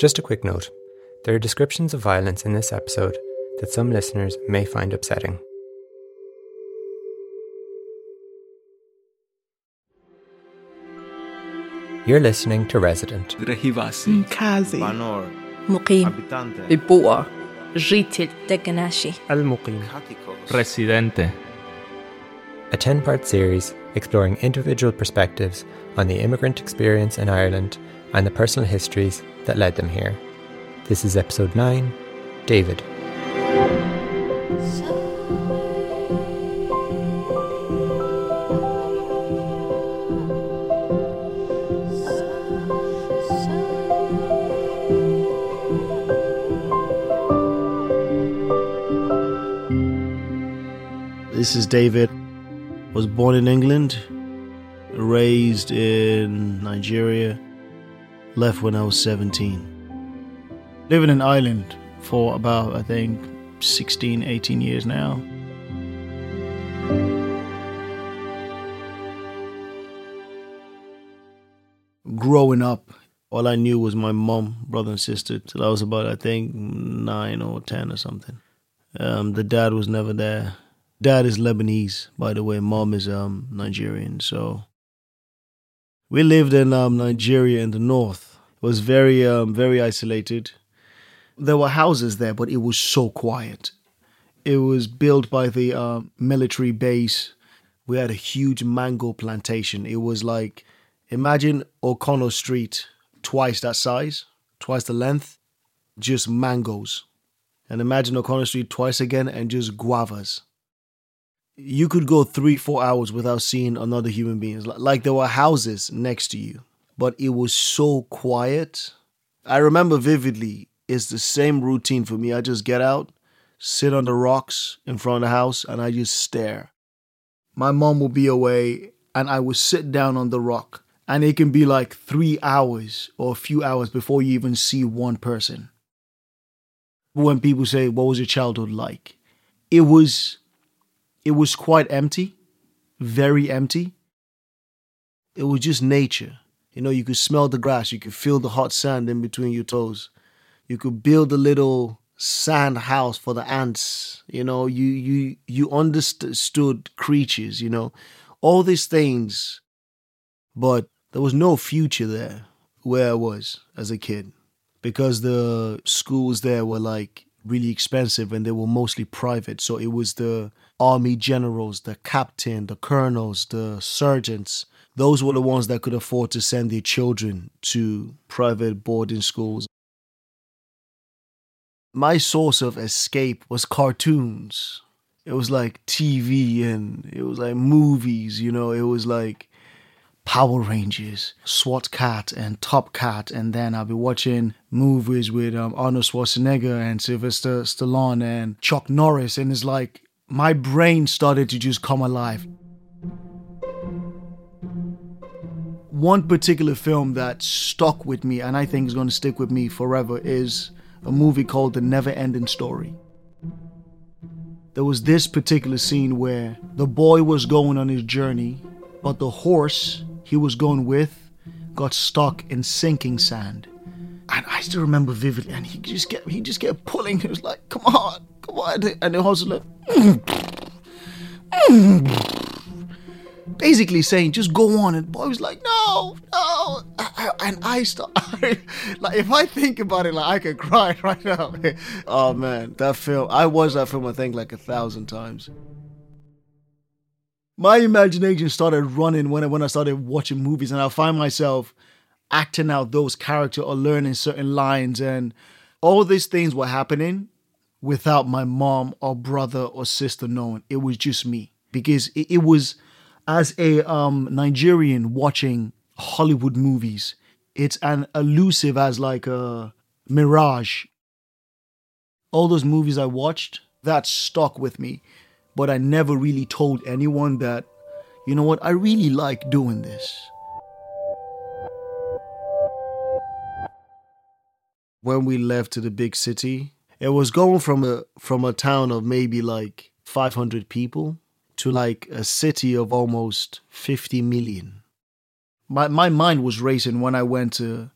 Just a quick note there are descriptions of violence in this episode that some listeners may find upsetting. You're listening to Resident. Mkazi. Muqim. Beboer. Житель. Deganashi. Al-Muqim. Residente. A 10 part series exploring individual perspectives on the immigrant experience in Ireland and the personal histories that led them here. This is episode 9 David. This is David. Was born in England, raised in Nigeria, left when I was 17. Living in Ireland for about, I think, 16, 18 years now. Growing up, all I knew was my mom, brother, and sister till I was about, I think, nine or 10 or something. Um, the dad was never there. Dad is Lebanese, by the way. Mom is um Nigerian. So we lived in um Nigeria in the north. It was very um very isolated. There were houses there, but it was so quiet. It was built by the uh, military base. We had a huge mango plantation. It was like imagine O'Connell Street twice that size, twice the length, just mangoes. And imagine O'Connell Street twice again and just guavas you could go three, four hours without seeing another human being. Like there were houses next to you, but it was so quiet. I remember vividly, it's the same routine for me. I just get out, sit on the rocks in front of the house, and I just stare. My mom will be away, and I will sit down on the rock, and it can be like three hours or a few hours before you even see one person. When people say, What was your childhood like? It was it was quite empty, very empty. It was just nature. You know, you could smell the grass, you could feel the hot sand in between your toes. You could build a little sand house for the ants. You know, you you you understood creatures, you know, all these things. But there was no future there where I was as a kid because the schools there were like really expensive and they were mostly private. So it was the army generals, the captain, the colonels, the sergeants. Those were the ones that could afford to send their children to private boarding schools. My source of escape was cartoons. It was like TV and it was like movies, you know, it was like Power Rangers, SWAT Cat, and Top Cat, and then I'll be watching movies with um, Arnold Schwarzenegger and Sylvester Stallone and Chuck Norris, and it's like my brain started to just come alive. One particular film that stuck with me, and I think is going to stick with me forever, is a movie called The Never Ending Story. There was this particular scene where the boy was going on his journey, but the horse he was going with got stuck in sinking sand. And I still remember vividly, and he just kept he just kept pulling. He was like, "Come on, come on!" And the horse was like, basically saying, "Just go on." And boy was like, "No, no." And I start like if I think about it, like I could cry right now. oh man, that film! I watched that film I think like a thousand times my imagination started running when I, when I started watching movies, and I find myself acting out those characters or learning certain lines, and all these things were happening without my mom or brother or sister knowing. It was just me because it, it was as a um, Nigerian watching Hollywood movies. It's an elusive as like a mirage. All those movies I watched that stuck with me but I never really told anyone that, you know what, I really like doing this. When we left to the big city, it was going from a from a town of maybe like 500 people to like a city of almost 50 million. My my mind was racing when I went to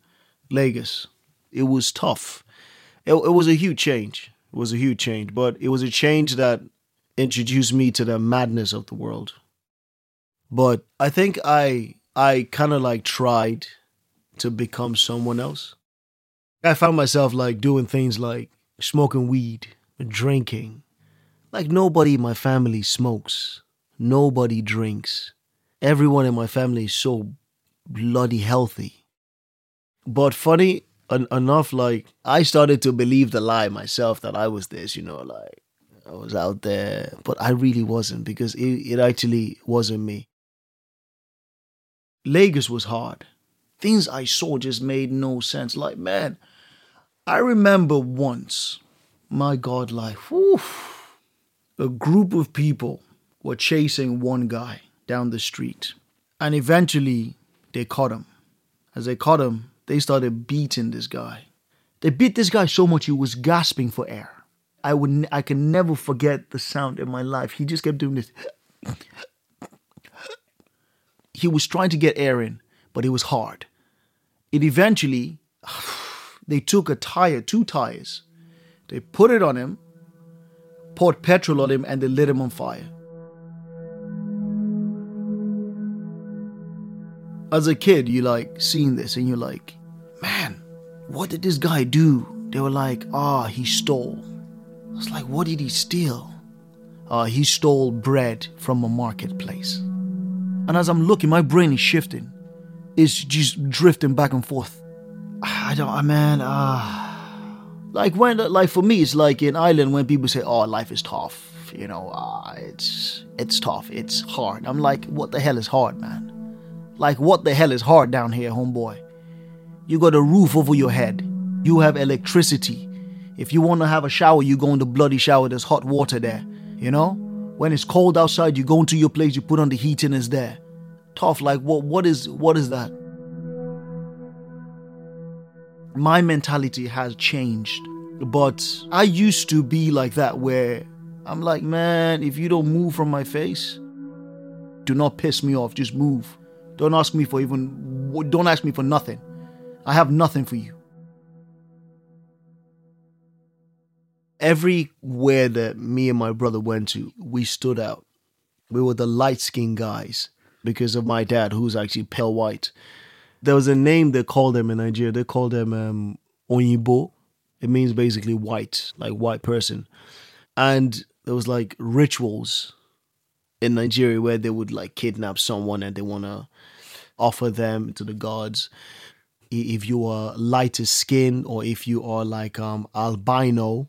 Lagos. it was tough. It, it was a huge change. It was a huge change, but it was a change that introduced me to the madness of the world. But I think I I kind of like tried to become someone else. I found myself like doing things like smoking weed, drinking. Like nobody in my family smokes. Nobody drinks. Everyone in my family is so bloody healthy. But funny en- enough, like I started to believe the lie myself that I was this, you know, like I was out there, but I really wasn't because it, it actually wasn't me. Lagos was hard. Things I saw just made no sense. Like, man, I remember once, my God, like, whew, a group of people were chasing one guy down the street. And eventually, they caught him. As they caught him, they started beating this guy. They beat this guy so much he was gasping for air. I would, I can never forget the sound in my life. He just kept doing this. He was trying to get air in, but it was hard. It eventually, they took a tire, two tires, they put it on him, poured petrol on him, and they lit him on fire. As a kid, you like seeing this and you're like, man, what did this guy do? They were like, ah, he stole. I was like, what did he steal? Uh, he stole bread from a marketplace. And as I'm looking, my brain is shifting. It's just drifting back and forth. I don't, I man, uh, like when, like for me, it's like in Ireland when people say, "Oh, life is tough," you know, uh, it's it's tough, it's hard. I'm like, what the hell is hard, man? Like, what the hell is hard down here, homeboy? You got a roof over your head. You have electricity. If you want to have a shower, you go in the bloody shower. There's hot water there. You know. When it's cold outside, you go into your place, you put on the heat, and it's there. Tough. Like what? What is? What is that? My mentality has changed, but I used to be like that, where I'm like, man, if you don't move from my face, do not piss me off. Just move. Don't ask me for even. Don't ask me for nothing. I have nothing for you. Everywhere that me and my brother went to, we stood out. We were the light skinned guys because of my dad, who's actually pale white. There was a name they called them in Nigeria. They called them um, Onyibo. It means basically white, like white person. And there was like rituals in Nigeria where they would like kidnap someone and they want to offer them to the gods. If you are lighter skin or if you are like um albino,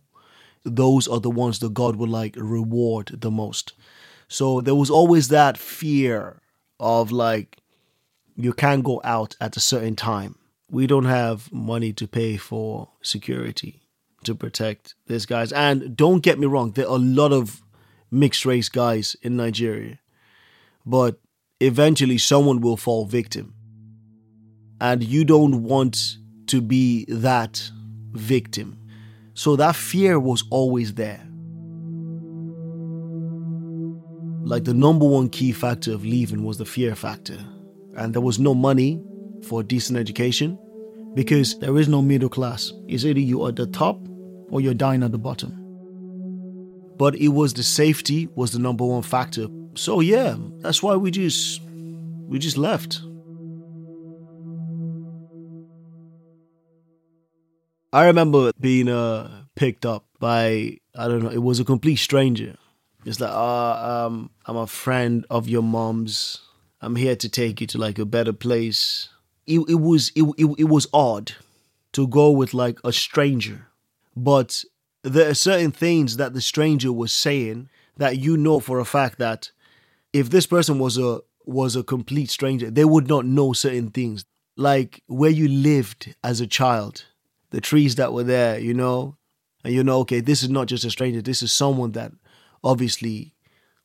those are the ones that god would like reward the most. So there was always that fear of like you can't go out at a certain time. We don't have money to pay for security to protect these guys. And don't get me wrong, there are a lot of mixed race guys in Nigeria. But eventually someone will fall victim. And you don't want to be that victim. So that fear was always there. Like the number one key factor of leaving was the fear factor. And there was no money for a decent education because there is no middle class. It's either you are at the top or you're dying at the bottom. But it was the safety was the number one factor. So yeah, that's why we just we just left. I remember being uh, picked up by I don't know, it was a complete stranger. It's like, uh, um, I'm a friend of your mom's. I'm here to take you to like a better place. It, it was it, it, it was odd to go with like a stranger, but there are certain things that the stranger was saying that you know for a fact that if this person was a was a complete stranger, they would not know certain things like where you lived as a child, the trees that were there, you know, and you know, okay, this is not just a stranger, this is someone that obviously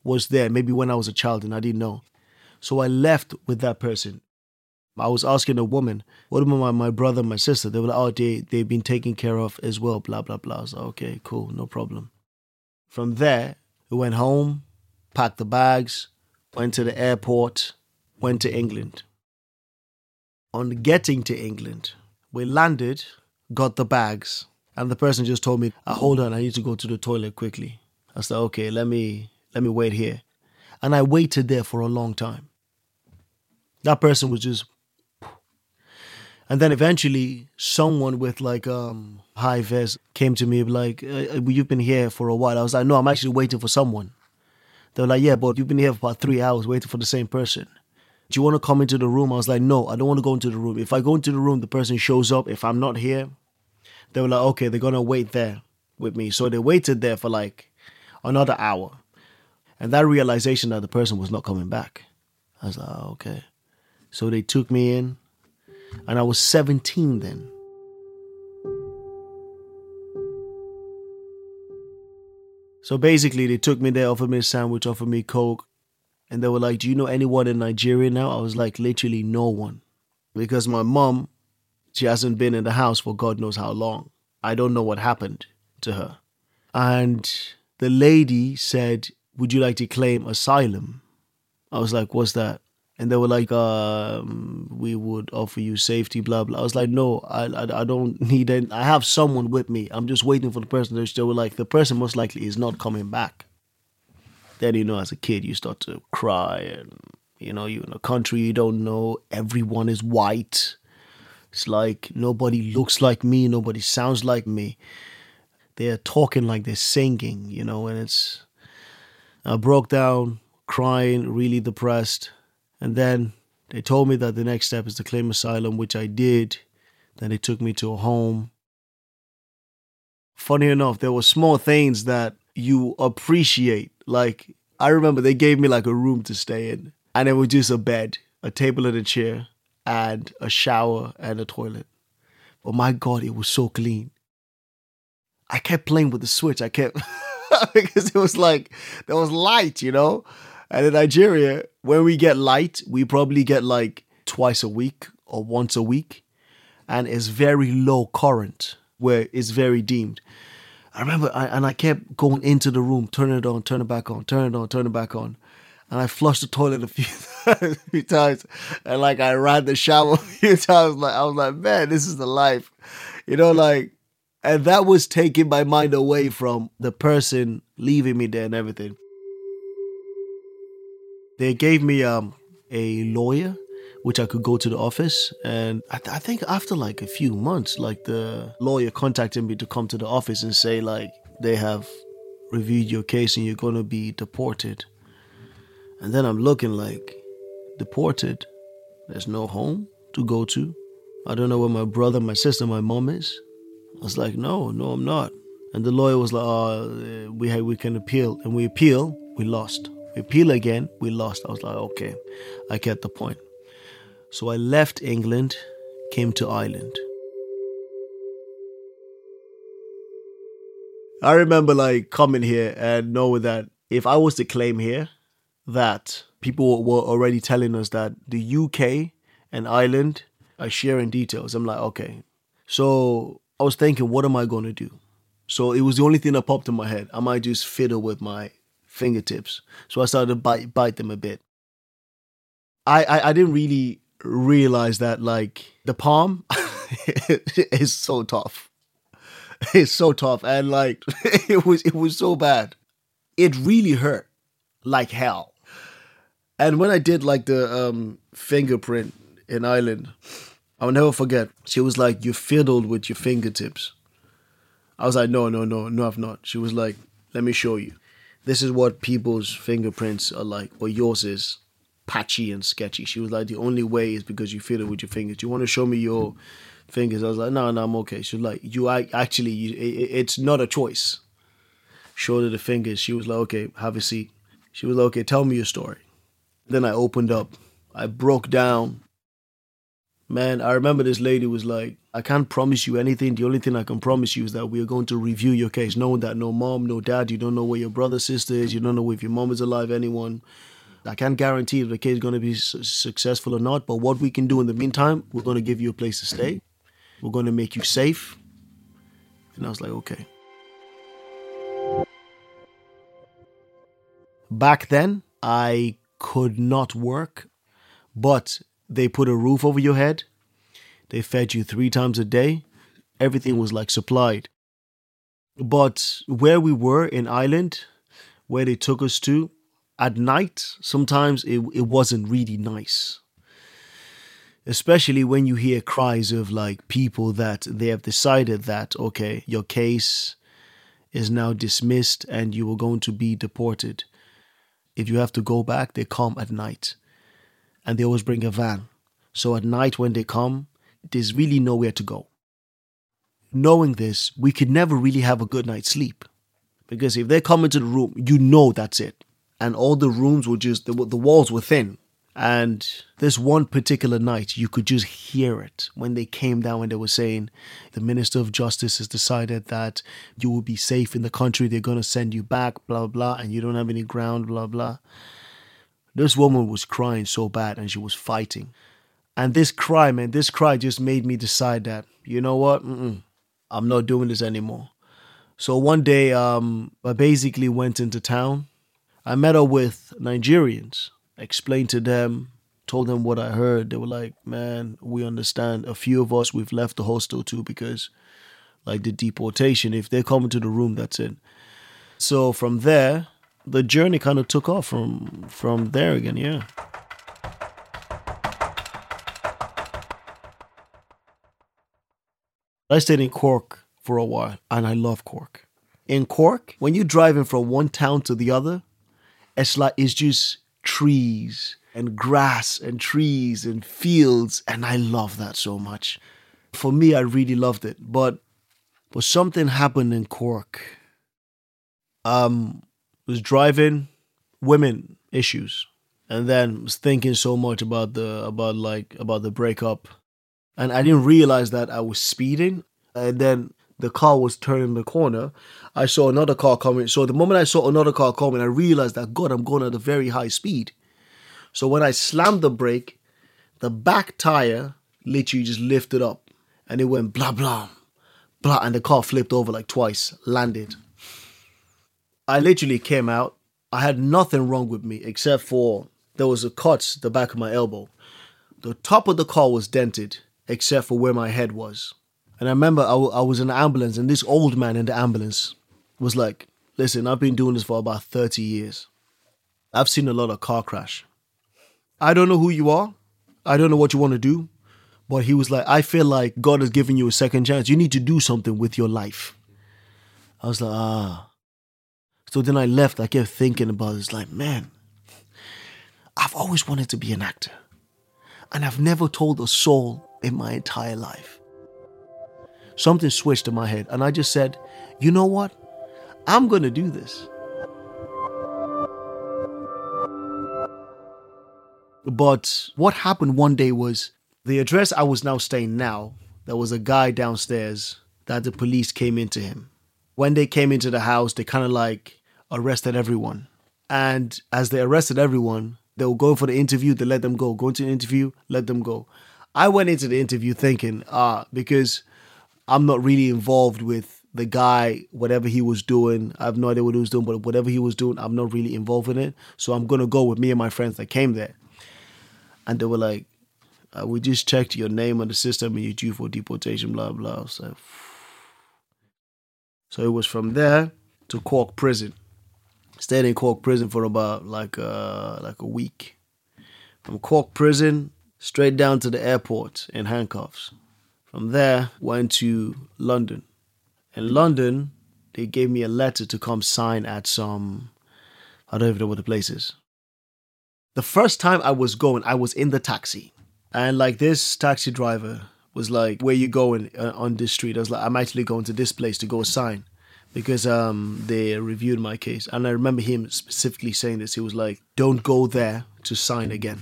was there, maybe when I was a child and I didn't know. So I left with that person. I was asking a woman, what about my, my brother and my sister? They were like, oh, they, they've been taken care of as well, blah, blah, blah. I was like, okay, cool, no problem. From there, we went home, packed the bags, went to the airport, went to England. On getting to England, we landed, got the bags, and the person just told me, uh, "Hold on, I need to go to the toilet quickly." I said, "Okay, let me let me wait here," and I waited there for a long time. That person was just, and then eventually, someone with like um high vis came to me like, uh, uh, "You've been here for a while." I was like, "No, I'm actually waiting for someone." They were like, "Yeah, but you've been here for about three hours waiting for the same person." Do you want to come into the room? I was like, no, I don't want to go into the room. If I go into the room, the person shows up. If I'm not here, they were like, okay, they're gonna wait there with me. So they waited there for like another hour. And that realization that the person was not coming back. I was like, oh, okay. So they took me in, and I was 17 then. So basically, they took me there, offered me a sandwich, offered me Coke, and they were like, Do you know anyone in Nigeria now? I was like, Literally no one. Because my mom, she hasn't been in the house for God knows how long. I don't know what happened to her. And the lady said, Would you like to claim asylum? I was like, What's that? And they were like, um, We would offer you safety, blah, blah. I was like, No, I, I, I don't need it. I have someone with me. I'm just waiting for the person. They were like, The person most likely is not coming back then you know as a kid you start to cry and you know you're in a country you don't know everyone is white. It's like nobody looks like me nobody sounds like me. They're talking like they're singing you know and it's i broke down crying really depressed. And then they told me that the next step is to claim asylum which i did. Then they took me to a home. Funny enough there were small things that you appreciate like I remember they gave me like a room to stay in, and it was just a bed, a table and a chair, and a shower and a toilet. But my God, it was so clean. I kept playing with the switch. I kept because it was like there was light, you know. And in Nigeria, when we get light, we probably get like twice a week or once a week, and it's very low current where it's very deemed. I remember, I, and I kept going into the room, turning it on, turning it back on, turning it on, turning it back on. And I flushed the toilet a few, few times. And like I ran the shower a few times. Like I was like, man, this is the life. You know, like, and that was taking my mind away from the person leaving me there and everything. They gave me um a lawyer which I could go to the office. And I, th- I, think after like a few months, like the lawyer contacted me to come to the office and say like they have reviewed your case and you're going to be deported. And then I'm looking like deported. There's no home to go to. I don't know where my brother, my sister, my mom is. I was like, no, no, I'm not. And the lawyer was like, oh, we have, we can appeal, and we appeal, we lost. We appeal again, we lost. I was like, okay, I get the point. So I left England, came to Ireland. I remember like coming here and knowing that if I was to claim here, that people were already telling us that the UK and Ireland are sharing details. I'm like, okay. So I was thinking, what am I going to do? So it was the only thing that popped in my head. I might just fiddle with my fingertips. So I started to bite, bite them a bit. I, I, I didn't really realize that like the palm is so tough. It's so tough, and like it was, it was so bad. It really hurt like hell. And when I did like the um, fingerprint in Ireland, I'll never forget. She was like, "You fiddled with your fingertips." I was like, "No, no, no, no, I've not." She was like, "Let me show you. This is what people's fingerprints are like, or yours is." Patchy and sketchy. She was like, the only way is because you feel it with your fingers. Do you want to show me your fingers? I was like, no, no, I'm okay. She was like, you actually, you, it, it's not a choice. Showed her the fingers. She was like, okay, have a seat. She was like, okay, tell me your story. Then I opened up. I broke down. Man, I remember this lady was like, I can't promise you anything. The only thing I can promise you is that we are going to review your case, knowing that no mom, no dad, you don't know where your brother, sister is, you don't know if your mom is alive, anyone. I can't guarantee if the kid is going to be su- successful or not, but what we can do in the meantime, we're going to give you a place to stay. We're going to make you safe. And I was like, okay. Back then, I could not work, but they put a roof over your head. They fed you three times a day. everything was like supplied. But where we were in Ireland, where they took us to, at night, sometimes it, it wasn't really nice. Especially when you hear cries of like people that they have decided that, okay, your case is now dismissed and you are going to be deported. If you have to go back, they come at night. And they always bring a van. So at night when they come, there's really nowhere to go. Knowing this, we could never really have a good night's sleep. Because if they come into the room, you know that's it. And all the rooms were just, the, the walls were thin. And this one particular night, you could just hear it when they came down and they were saying, the Minister of Justice has decided that you will be safe in the country. They're going to send you back, blah, blah, and you don't have any ground, blah, blah. This woman was crying so bad and she was fighting. And this cry, man, this cry just made me decide that, you know what? Mm-mm, I'm not doing this anymore. So one day, um, I basically went into town. I met up with Nigerians explained to them, told them what I heard. They were like, man, we understand. A few of us, we've left the hostel too because, like, the deportation, if they come into the room, that's it. So from there, the journey kind of took off from from there again, yeah. I stayed in Cork for a while, and I love Cork. In Cork, when you're driving from one town to the other, it's like it's just trees and grass and trees and fields and I love that so much. For me I really loved it, but but something happened in Cork. Um was driving women issues and then was thinking so much about the about like about the breakup and I didn't realize that I was speeding and then the car was turning the corner, I saw another car coming. So the moment I saw another car coming, I realized that God, I'm going at a very high speed. So when I slammed the brake, the back tire literally just lifted up and it went blah blah blah and the car flipped over like twice, landed. I literally came out. I had nothing wrong with me except for there was a cut the back of my elbow. The top of the car was dented except for where my head was. And I remember I, w- I was in the ambulance, and this old man in the ambulance was like, Listen, I've been doing this for about 30 years. I've seen a lot of car crash. I don't know who you are. I don't know what you want to do. But he was like, I feel like God has given you a second chance. You need to do something with your life. I was like, ah. So then I left. I kept thinking about it. It's like, man, I've always wanted to be an actor. And I've never told a soul in my entire life something switched in my head. And I just said, you know what? I'm going to do this. But what happened one day was the address I was now staying now, there was a guy downstairs that the police came into him. When they came into the house, they kind of like arrested everyone. And as they arrested everyone, they were going for the interview, they let them go. Going to the interview, let them go. I went into the interview thinking, ah, because I'm not really involved with the guy, whatever he was doing. I have no idea what he was doing, but whatever he was doing, I'm not really involved in it. So I'm gonna go with me and my friends that came there. And they were like, uh, "We just checked your name on the system and you're due for deportation." Blah blah. So, so it was from there to Cork prison. Stayed in Cork prison for about like uh like a week. From Cork prison straight down to the airport in handcuffs. From there, went to London. In London, they gave me a letter to come sign at some, I don't even know what the place is. The first time I was going, I was in the taxi. And like this taxi driver was like, where you going uh, on this street? I was like, I'm actually going to this place to go sign because um, they reviewed my case. And I remember him specifically saying this. He was like, don't go there to sign again.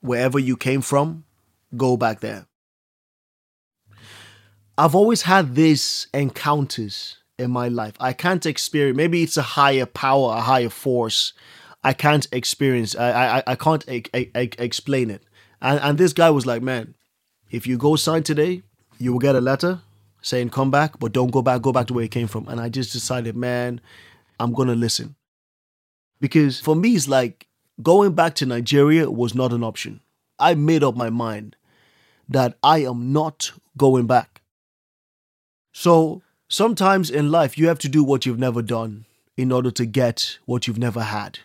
Wherever you came from, go back there. I've always had these encounters in my life. I can't experience. Maybe it's a higher power, a higher force. I can't experience. I I, I can't I, I, explain it. And and this guy was like, man, if you go sign today, you will get a letter saying come back, but don't go back. Go back to where you came from. And I just decided, man, I'm gonna listen because for me, it's like going back to Nigeria was not an option. I made up my mind that I am not going back. So sometimes in life, you have to do what you've never done in order to get what you've never had.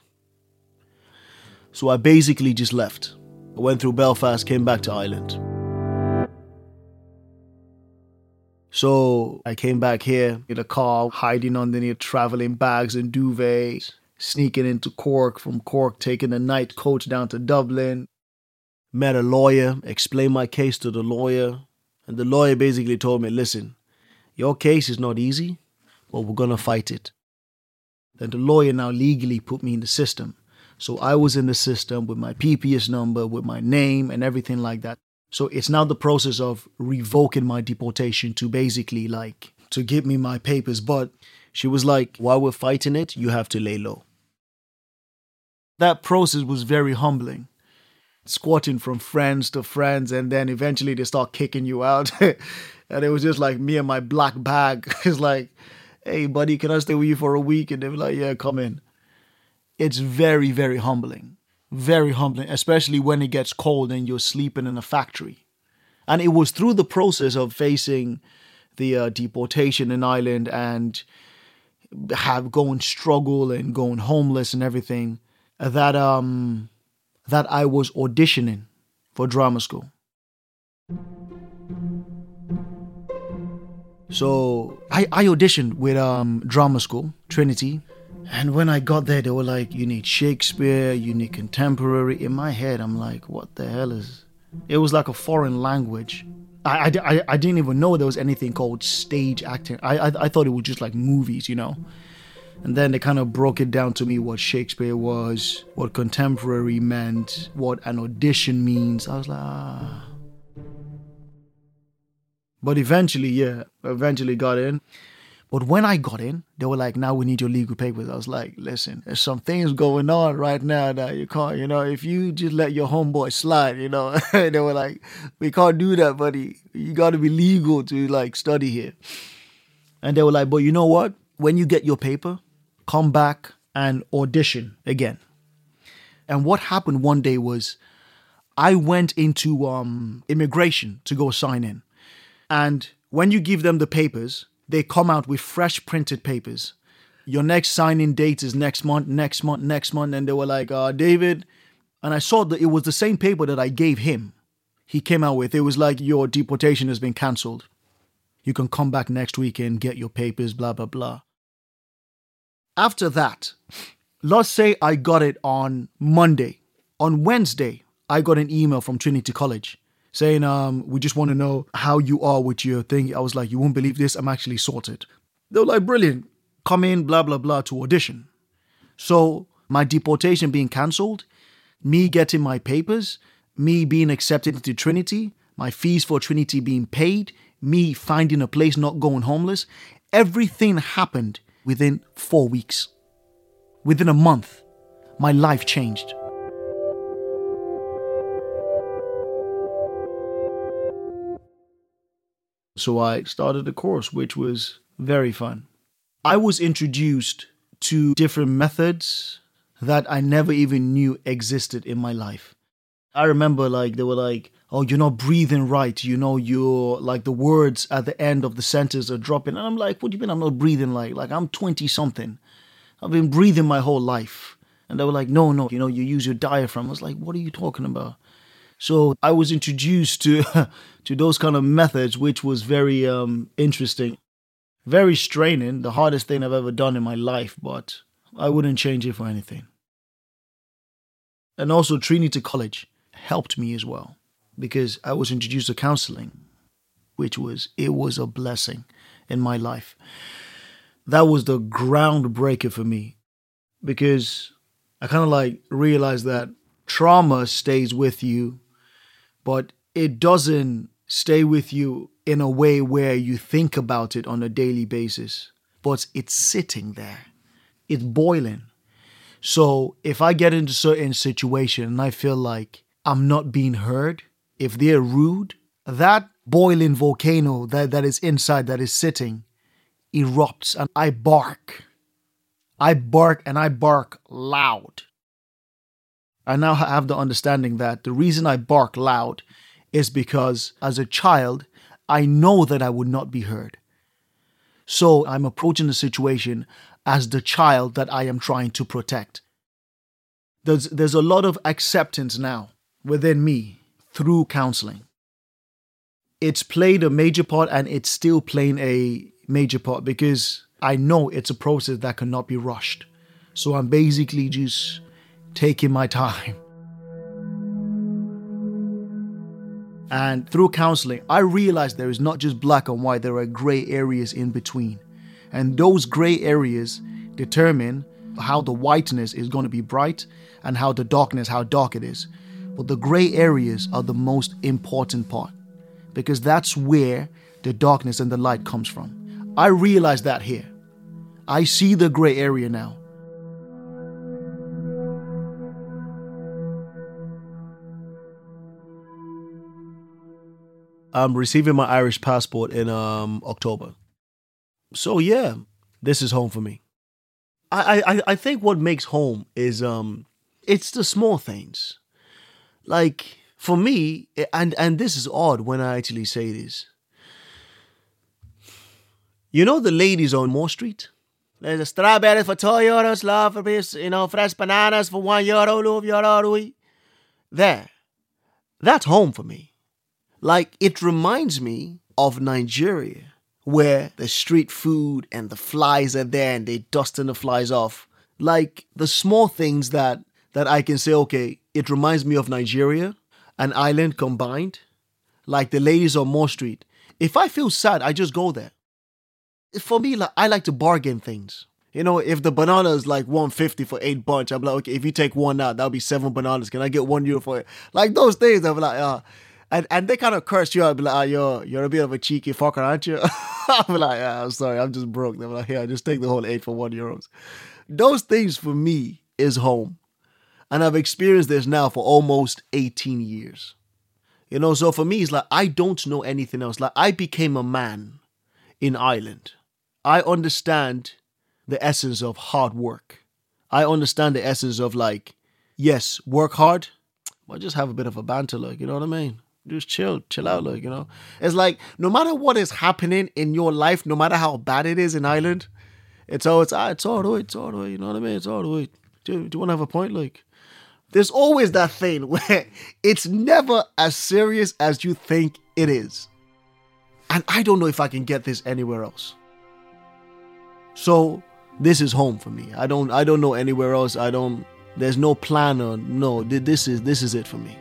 So I basically just left. I went through Belfast, came back to Ireland. So I came back here in a car, hiding underneath traveling bags and duvets, sneaking into Cork, from Cork, taking a night coach down to Dublin. Met a lawyer, explained my case to the lawyer, and the lawyer basically told me, listen, your case is not easy, but we're going to fight it. Then the lawyer now legally put me in the system. So I was in the system with my PPS number, with my name, and everything like that. So it's now the process of revoking my deportation to basically like to give me my papers. But she was like, while we're fighting it, you have to lay low. That process was very humbling. Squatting from friends to friends, and then eventually they start kicking you out. and it was just like me and my black bag. It's like, hey, buddy, can I stay with you for a week? And they were like, yeah, come in. It's very, very humbling. Very humbling, especially when it gets cold and you're sleeping in a factory. And it was through the process of facing the uh, deportation in Ireland and have going struggle and going homeless and everything that um that I was auditioning for drama school. So I, I auditioned with um drama school, Trinity. And when I got there, they were like, you need Shakespeare, you need contemporary. In my head, I'm like, what the hell is. It was like a foreign language. I, I, I didn't even know there was anything called stage acting. I, I, I thought it was just like movies, you know? And then they kind of broke it down to me what Shakespeare was, what contemporary meant, what an audition means. I was like, ah. But eventually, yeah, eventually got in. But when I got in, they were like, now we need your legal papers. I was like, listen, there's some things going on right now that you can't, you know, if you just let your homeboy slide, you know, they were like, we can't do that, buddy. You got to be legal to like study here. And they were like, but you know what? When you get your paper, come back and audition again. And what happened one day was I went into um, immigration to go sign in. And when you give them the papers, they come out with fresh printed papers. Your next signing date is next month, next month, next month. And they were like, uh, David. And I saw that it was the same paper that I gave him. He came out with it was like, Your deportation has been cancelled. You can come back next week and get your papers, blah, blah, blah. After that, let's say I got it on Monday. On Wednesday, I got an email from Trinity College saying, um, we just want to know how you are with your thing. I was like, you won't believe this. I'm actually sorted. They were like, brilliant. Come in, blah, blah, blah, to audition. So my deportation being cancelled, me getting my papers, me being accepted into Trinity, my fees for Trinity being paid, me finding a place, not going homeless, everything happened within four weeks. Within a month, my life changed. So I started a course, which was very fun. I was introduced to different methods that I never even knew existed in my life. I remember like they were like, "Oh, you're not breathing right. You know, you're like the words at the end of the sentence are dropping." And I'm like, "What do you mean I'm not breathing like? Like I'm 20 something. I've been breathing my whole life." And they were like, "No, no, you know, you use your diaphragm." I was like, "What are you talking about?" So I was introduced to to those kind of methods, which was very um, interesting, very straining. The hardest thing I've ever done in my life, but I wouldn't change it for anything. And also, Trinity College helped me as well because I was introduced to counseling, which was it was a blessing in my life. That was the groundbreaker for me because I kind of like realized that trauma stays with you but it doesn't stay with you in a way where you think about it on a daily basis, but it's sitting there, it's boiling. So if I get into certain situation and I feel like I'm not being heard, if they're rude, that boiling volcano that, that is inside that is sitting erupts and I bark. I bark and I bark loud. I now have the understanding that the reason I bark loud is because as a child, I know that I would not be heard. So I'm approaching the situation as the child that I am trying to protect. There's, there's a lot of acceptance now within me through counseling. It's played a major part and it's still playing a major part because I know it's a process that cannot be rushed. So I'm basically just taking my time. And through counseling, I realized there is not just black and white, there are gray areas in between. And those gray areas determine how the whiteness is going to be bright and how the darkness, how dark it is. But the gray areas are the most important part because that's where the darkness and the light comes from. I realize that here. I see the gray area now. I'm receiving my Irish passport in um, October. So yeah, this is home for me. I, I I think what makes home is um it's the small things. Like for me, and and this is odd when I actually say this. You know the ladies on Moore Street? There's a strawberry for two euros, love for this, you know, fresh bananas for one euro, love euro. There. That's home for me. Like, it reminds me of Nigeria, where the street food and the flies are there and they dusting the flies off. Like, the small things that, that I can say, okay, it reminds me of Nigeria, an island combined. Like the ladies on Moore Street. If I feel sad, I just go there. For me, like, I like to bargain things. You know, if the banana is like 150 for eight bunch, I'm like, okay, if you take one out, that'll be seven bananas. Can I get one euro for it? Like those things, I'm like, ah. Uh, and and they kind of curse you out, be like, ah, oh, you're you're a bit of a cheeky fucker, aren't you? I'm like, oh, I'm sorry, I'm just broke. They're like, yeah, just take the whole eight for one euros. Those things for me is home. And I've experienced this now for almost 18 years. You know, so for me, it's like I don't know anything else. Like I became a man in Ireland. I understand the essence of hard work. I understand the essence of like, yes, work hard, but just have a bit of a banter, like, you know what I mean? Just chill, chill out, like you know. It's like no matter what is happening in your life, no matter how bad it is in Ireland, it's all it's ah, it's all the way, it's all the way. You know what I mean? It's all the way. Do, do you want to have a point? Like, there's always that thing where it's never as serious as you think it is, and I don't know if I can get this anywhere else. So this is home for me. I don't I don't know anywhere else. I don't. There's no plan or no. This is this is it for me.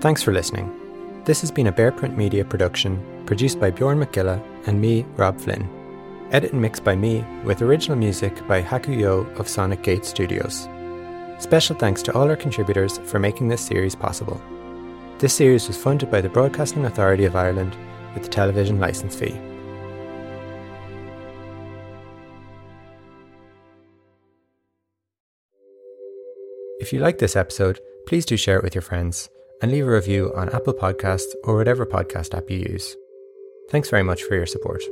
Thanks for listening. This has been a Bearprint Media production produced by Bjorn Mac Giolla and me, Rob Flynn. Edit and mixed by me, with original music by Haku Yeo of Sonic Gate Studios. Special thanks to all our contributors for making this series possible. This series was funded by the Broadcasting Authority of Ireland with the television licence fee. If you like this episode, please do share it with your friends and leave a review on Apple Podcasts or whatever podcast app you use. Thanks very much for your support.